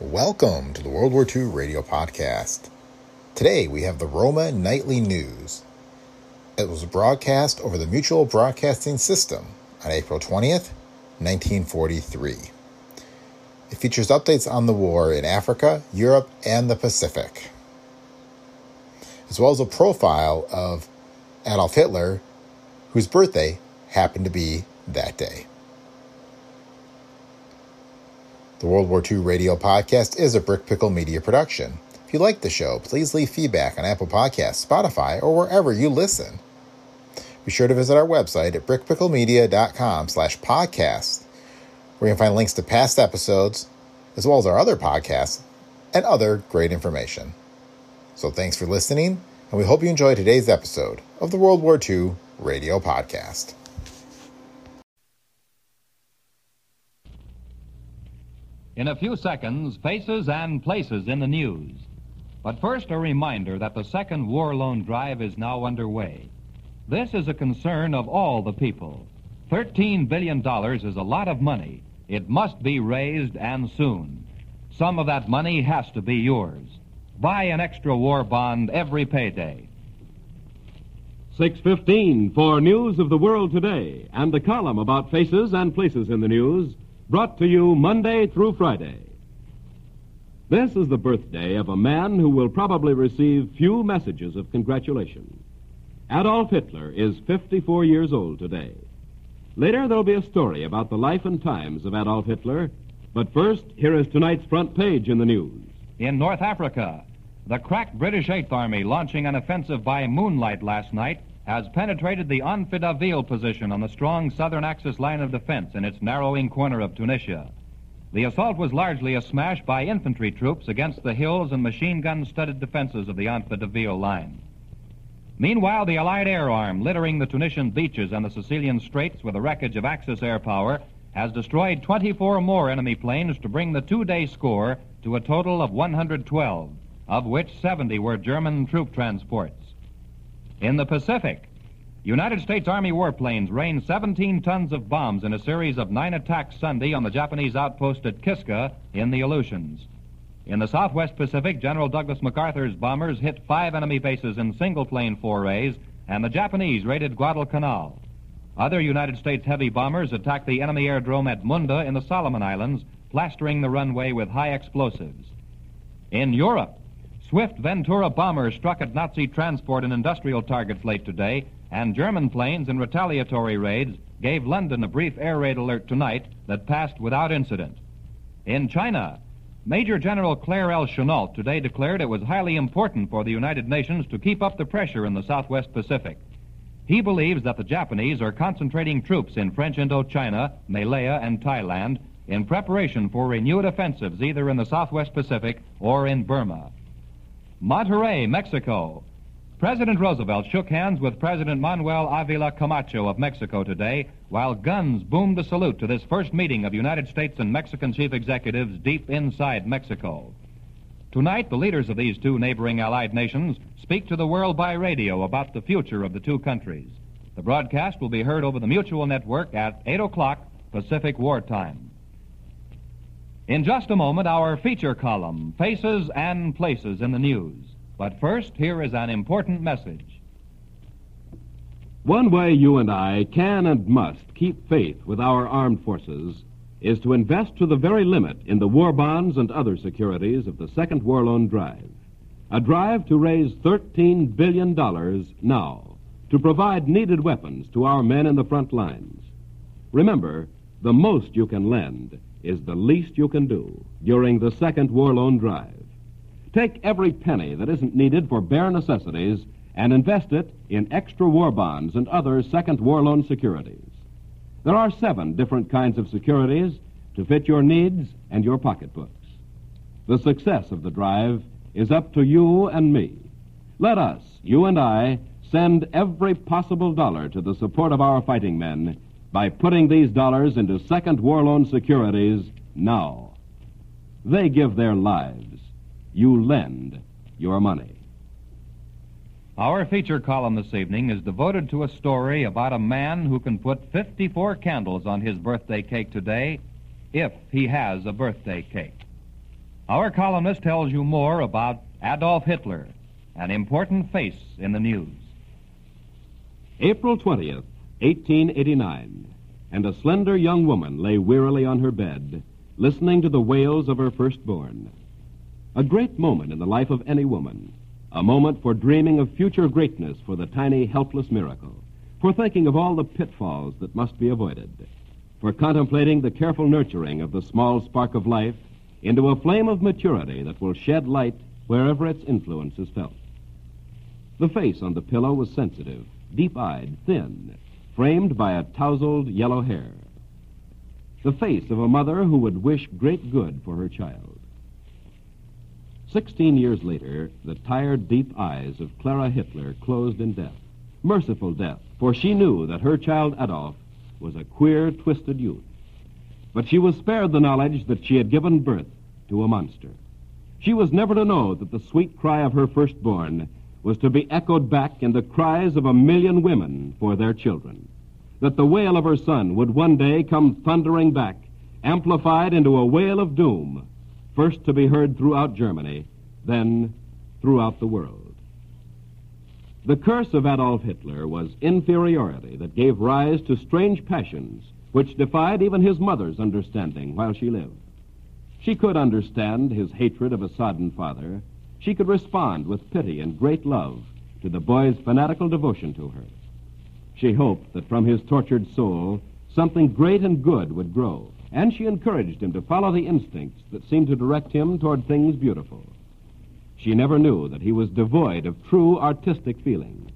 Welcome to the World War II Radio Podcast. Today we have the Roma Nightly News. It was broadcast over the Mutual Broadcasting System on April 20th, 1943. It features updates on the war in Africa, Europe, and the Pacific, as well as a profile of Adolf Hitler, whose birthday happened to be that day. The World War II Radio Podcast is a Brick Pickle Media production. If you like the show, please leave feedback on Apple Podcasts, Spotify, or wherever you listen. Be sure to visit our website at brickpicklemedia.com slash podcast, where you can find links to past episodes, as well as our other podcasts, and other great information. So thanks for listening, and we hope you enjoy today's episode of the World War II Radio Podcast. In a few seconds, faces and places in the news. But first, a reminder that the second war loan drive is now underway. This is a concern of all the people. $13 billion is a lot of money. It must be raised and soon. Some of that money has to be yours. Buy an extra war bond every payday. 615 for news of the world today and the column about faces and places in the news brought to you Monday through Friday. This is the birthday of a man who will probably receive few messages of congratulation. Adolf Hitler is 54 years old today. Later, there'll be a story about the life and times of Adolf Hitler. But first, here is tonight's front page in the news. In North Africa, the crack British Eighth Army launching an offensive by moonlight last night has penetrated the Enfidaville position on the strong southern axis line of defense in its narrowing corner of Tunisia. The assault was largely a smash by infantry troops against the hills and machine gun studded defenses of the Enfidaville line. Meanwhile, the Allied air arm littering the Tunisian beaches and the Sicilian straits with the wreckage of Axis air power has destroyed 24 more enemy planes to bring the two day score to a total of 112, of which 70 were German troop transports. In the Pacific, United States Army warplanes rained 17 tons of bombs in a series of nine attacks Sunday on the Japanese outpost at Kiska in the Aleutians. In the Southwest Pacific, General Douglas MacArthur's bombers hit five enemy bases in single plane forays, and the Japanese raided Guadalcanal. Other United States heavy bombers attacked the enemy airdrome at Munda in the Solomon Islands, plastering the runway with high explosives. In Europe, Swift Ventura bombers struck at Nazi transport and industrial targets late today, and German planes in retaliatory raids gave London a brief air raid alert tonight that passed without incident. In China, Major General Claire L. Chennault today declared it was highly important for the United Nations to keep up the pressure in the Southwest Pacific. He believes that the Japanese are concentrating troops in French Indochina, Malaya, and Thailand in preparation for renewed offensives either in the Southwest Pacific or in Burma. Monterrey, Mexico. President Roosevelt shook hands with President Manuel Avila Camacho of Mexico today while guns boomed a salute to this first meeting of United States and Mexican chief executives deep inside Mexico. Tonight, the leaders of these two neighboring allied nations speak to the world by radio about the future of the two countries. The broadcast will be heard over the Mutual Network at 8 o'clock Pacific Wartime. In just a moment, our feature column, Faces and Places in the News. But first, here is an important message. One way you and I can and must keep faith with our armed forces is to invest to the very limit in the war bonds and other securities of the Second War Loan Drive. A drive to raise $13 billion now to provide needed weapons to our men in the front lines. Remember, the most you can lend is the least you can do during the Second War Loan Drive. Take every penny that isn't needed for bare necessities and invest it in extra war bonds and other Second War Loan securities. There are seven different kinds of securities to fit your needs and your pocketbooks. The success of the drive is up to you and me. Let us, you and I, send every possible dollar to the support of our fighting men by putting these dollars into second war loan securities now. They give their lives. You lend your money. Our feature column this evening is devoted to a story about a man who can put 54 candles on his birthday cake today if he has a birthday cake. Our columnist tells you more about Adolf Hitler, an important face in the news. April 20th, 1889, and a slender young woman lay wearily on her bed, listening to the wails of her firstborn. A great moment in the life of any woman, a moment for dreaming of future greatness for the tiny, helpless miracle, for thinking of all the pitfalls that must be avoided, for contemplating the careful nurturing of the small spark of life into a flame of maturity that will shed light wherever its influence is felt. The face on the pillow was sensitive, deep eyed, thin, framed by a tousled yellow hair. The face of a mother who would wish great good for her child. Sixteen years later, the tired, deep eyes of Clara Hitler closed in death. Merciful death, for she knew that her child Adolf was a queer, twisted youth. But she was spared the knowledge that she had given birth to a monster. She was never to know that the sweet cry of her firstborn was to be echoed back in the cries of a million women for their children. That the wail of her son would one day come thundering back, amplified into a wail of doom, first to be heard throughout Germany, then throughout the world. The curse of Adolf Hitler was inferiority that gave rise to strange passions which defied even his mother's understanding while she lived. She could understand his hatred of a sodden father. She could respond with pity and great love to the boy's fanatical devotion to her. She hoped that from his tortured soul something great and good would grow, and she encouraged him to follow the instincts that seemed to direct him toward things beautiful. She never knew that he was devoid of true artistic feeling,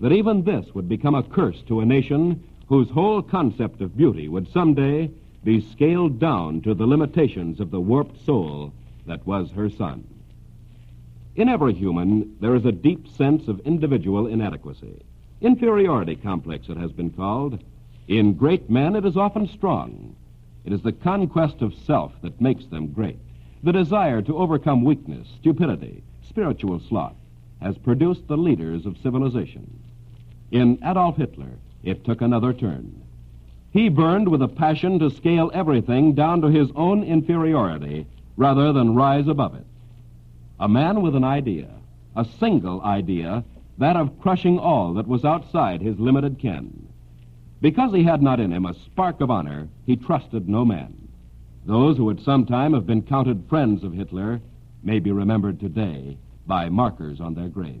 that even this would become a curse to a nation whose whole concept of beauty would someday be scaled down to the limitations of the warped soul that was her son. In every human, there is a deep sense of individual inadequacy. Inferiority complex, it has been called. In great men, it is often strong. It is the conquest of self that makes them great. The desire to overcome weakness, stupidity, spiritual sloth has produced the leaders of civilization. In Adolf Hitler, it took another turn. He burned with a passion to scale everything down to his own inferiority rather than rise above it. A man with an idea, a single idea, that of crushing all that was outside his limited ken. Because he had not in him a spark of honor, he trusted no man. Those who at some time have been counted friends of Hitler may be remembered today by markers on their graves.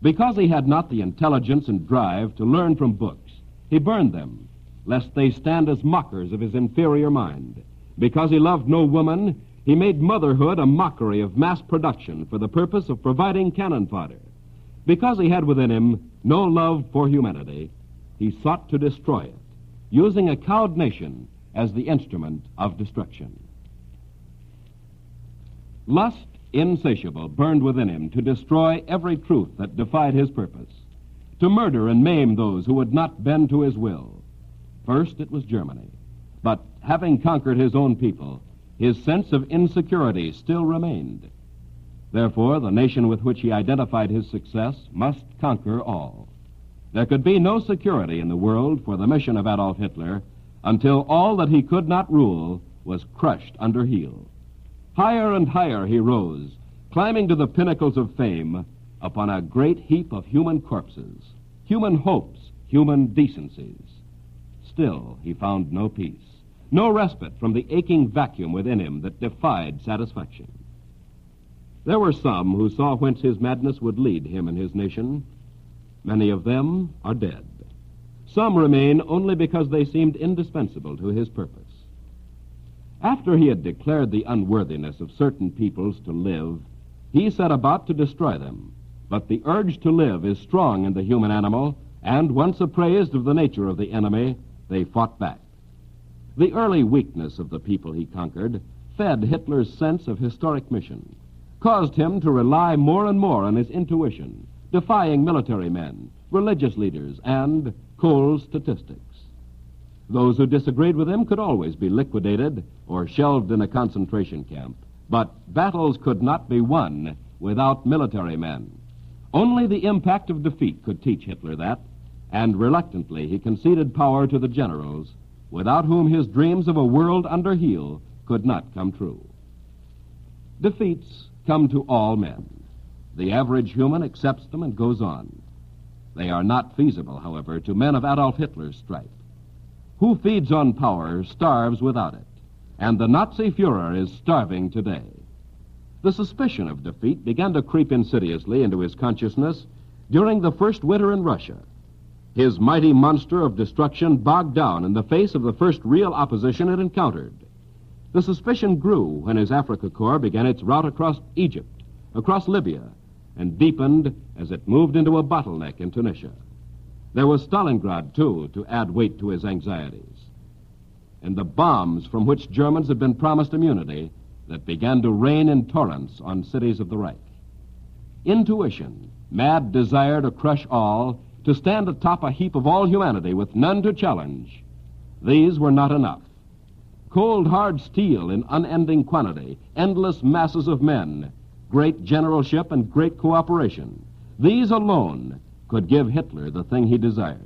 Because he had not the intelligence and drive to learn from books, he burned them, lest they stand as mockers of his inferior mind. Because he loved no woman, he made motherhood a mockery of mass production for the purpose of providing cannon fodder. Because he had within him no love for humanity, he sought to destroy it, using a cowed nation as the instrument of destruction. Lust, insatiable, burned within him to destroy every truth that defied his purpose, to murder and maim those who would not bend to his will. First it was Germany, but having conquered his own people, his sense of insecurity still remained. Therefore, the nation with which he identified his success must conquer all. There could be no security in the world for the mission of Adolf Hitler until all that he could not rule was crushed under heel. Higher and higher he rose, climbing to the pinnacles of fame upon a great heap of human corpses, human hopes, human decencies. Still, he found no peace, no respite from the aching vacuum within him that defied satisfaction. There were some who saw whence his madness would lead him and his nation. Many of them are dead. Some remain only because they seemed indispensable to his purpose. After he had declared the unworthiness of certain peoples to live, he set about to destroy them. But the urge to live is strong in the human animal, and once apprised of the nature of the enemy, they fought back. The early weakness of the people he conquered fed Hitler's sense of historic mission, caused him to rely more and more on his intuition, defying military men, religious leaders, and cold statistics. Those who disagreed with him could always be liquidated or shelved in a concentration camp. But battles could not be won without military men. Only the impact of defeat could teach Hitler that, and reluctantly he conceded power to the generals, without whom his dreams of a world under heel could not come true. Defeats come to all men. The average human accepts them and goes on. They are not feasible, however, to men of Adolf Hitler's stripe. Who feeds on power starves without it, and the Nazi Fuhrer is starving today. The suspicion of defeat began to creep insidiously into his consciousness during the first winter in Russia. His mighty monster of destruction bogged down in the face of the first real opposition it encountered. The suspicion grew when his Afrika Korps began its route across Egypt, across Libya, and deepened as it moved into a bottleneck in Tunisia. There was Stalingrad, too, to add weight to his anxieties. And the bombs from which Germans had been promised immunity that began to rain in torrents on cities of the Reich. Intuition, mad desire to crush all, to stand atop a heap of all humanity with none to challenge. These were not enough. Cold, hard steel in unending quantity, endless masses of men, great generalship and great cooperation. These alone could give Hitler the thing he desired.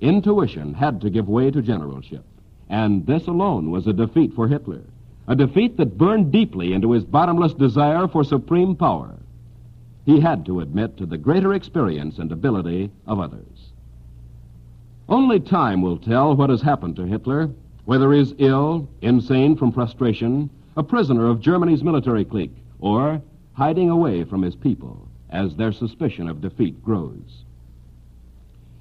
Intuition had to give way to generalship, and this alone was a defeat for Hitler a defeat that burned deeply into his bottomless desire for supreme power. He had to admit to the greater experience and ability of others. Only time will tell what has happened to Hitler, whether he is ill, insane from frustration, a prisoner of Germany's military clique, or hiding away from his people as their suspicion of defeat grows.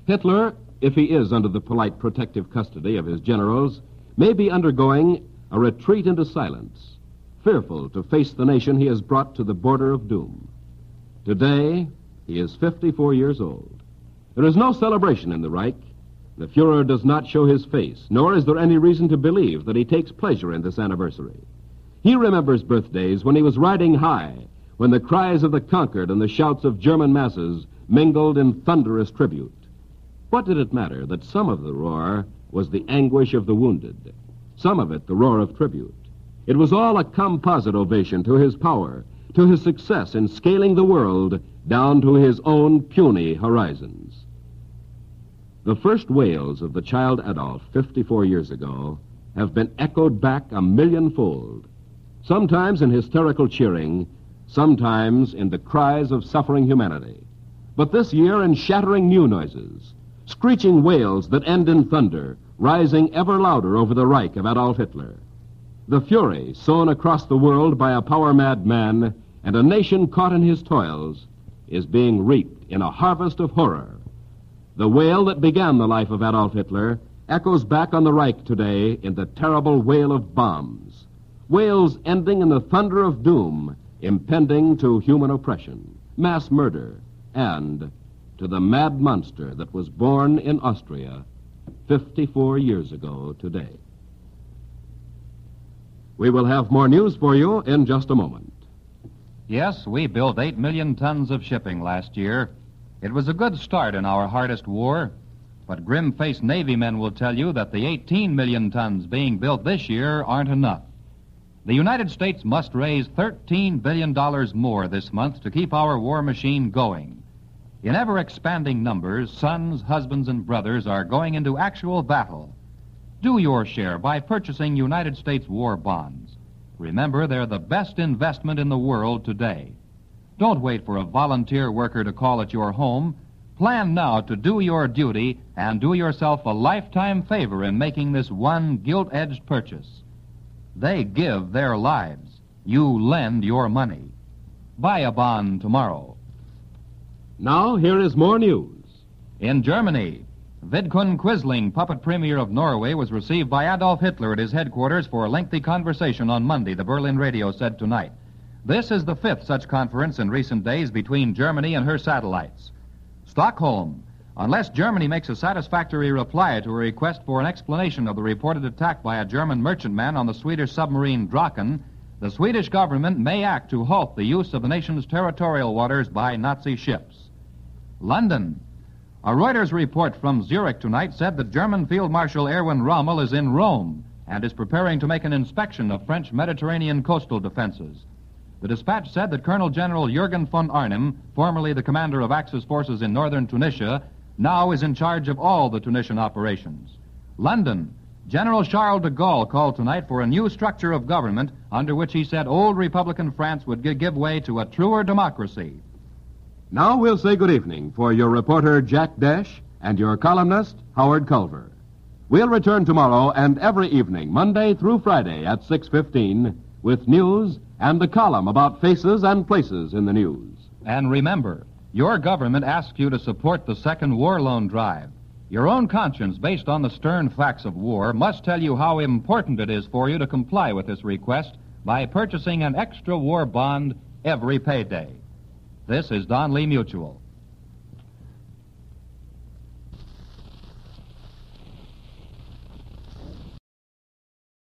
Hitler, if he is under the polite protective custody of his generals, may be undergoing a retreat into silence, fearful to face the nation he has brought to the border of doom. Today, he is 54 years old. There is no celebration in the Reich. The Fuhrer does not show his face, nor is there any reason to believe that he takes pleasure in this anniversary. He remembers birthdays when he was riding high, when the cries of the conquered and the shouts of German masses mingled in thunderous tribute. What did it matter that some of the roar was the anguish of the wounded? some of it the roar of tribute. It was all a composite ovation to his power, to his success in scaling the world down to his own puny horizons. The first wails of the child Adolf 54 years ago have been echoed back a millionfold, sometimes in hysterical cheering, sometimes in the cries of suffering humanity. But this year in shattering new noises, screeching wails that end in thunder, rising ever louder over the Reich of Adolf Hitler. The fury sown across the world by a power mad man and a nation caught in his toils is being reaped in a harvest of horror. The wail that began the life of Adolf Hitler echoes back on the Reich today in the terrible wail of bombs. Wails ending in the thunder of doom impending to human oppression, mass murder, and to the mad monster that was born in Austria 54 years ago today. We will have more news for you in just a moment. Yes, we built 8 million tons of shipping last year. It was a good start in our hardest war, but grim faced Navy men will tell you that the 18 million tons being built this year aren't enough. The United States must raise $13 billion more this month to keep our war machine going. In ever expanding numbers, sons, husbands, and brothers are going into actual battle. Do your share by purchasing United States war bonds. Remember, they're the best investment in the world today. Don't wait for a volunteer worker to call at your home. Plan now to do your duty and do yourself a lifetime favor in making this one gilt edged purchase. They give their lives. You lend your money. Buy a bond tomorrow. Now, here is more news. In Germany, Vidkun Quisling, puppet premier of Norway, was received by Adolf Hitler at his headquarters for a lengthy conversation on Monday, the Berlin radio said tonight. This is the fifth such conference in recent days between Germany and her satellites. Stockholm, Unless Germany makes a satisfactory reply to a request for an explanation of the reported attack by a German merchantman on the Swedish submarine Draken, the Swedish government may act to halt the use of the nation's territorial waters by Nazi ships. London. A Reuters report from Zurich tonight said that German Field Marshal Erwin Rommel is in Rome and is preparing to make an inspection of French Mediterranean coastal defenses. The dispatch said that Colonel General Jurgen von Arnim, formerly the commander of Axis forces in northern Tunisia, now is in charge of all the Tunisian operations. London. General Charles de Gaulle called tonight for a new structure of government under which he said old Republican France would give way to a truer democracy. Now we'll say good evening for your reporter Jack Dash and your columnist Howard Culver. We'll return tomorrow and every evening, Monday through Friday at 6:15 with news and a column about faces and places in the news. And remember, your government asks you to support the second war loan drive. Your own conscience, based on the stern facts of war, must tell you how important it is for you to comply with this request by purchasing an extra war bond every payday. This is Don Lee Mutual.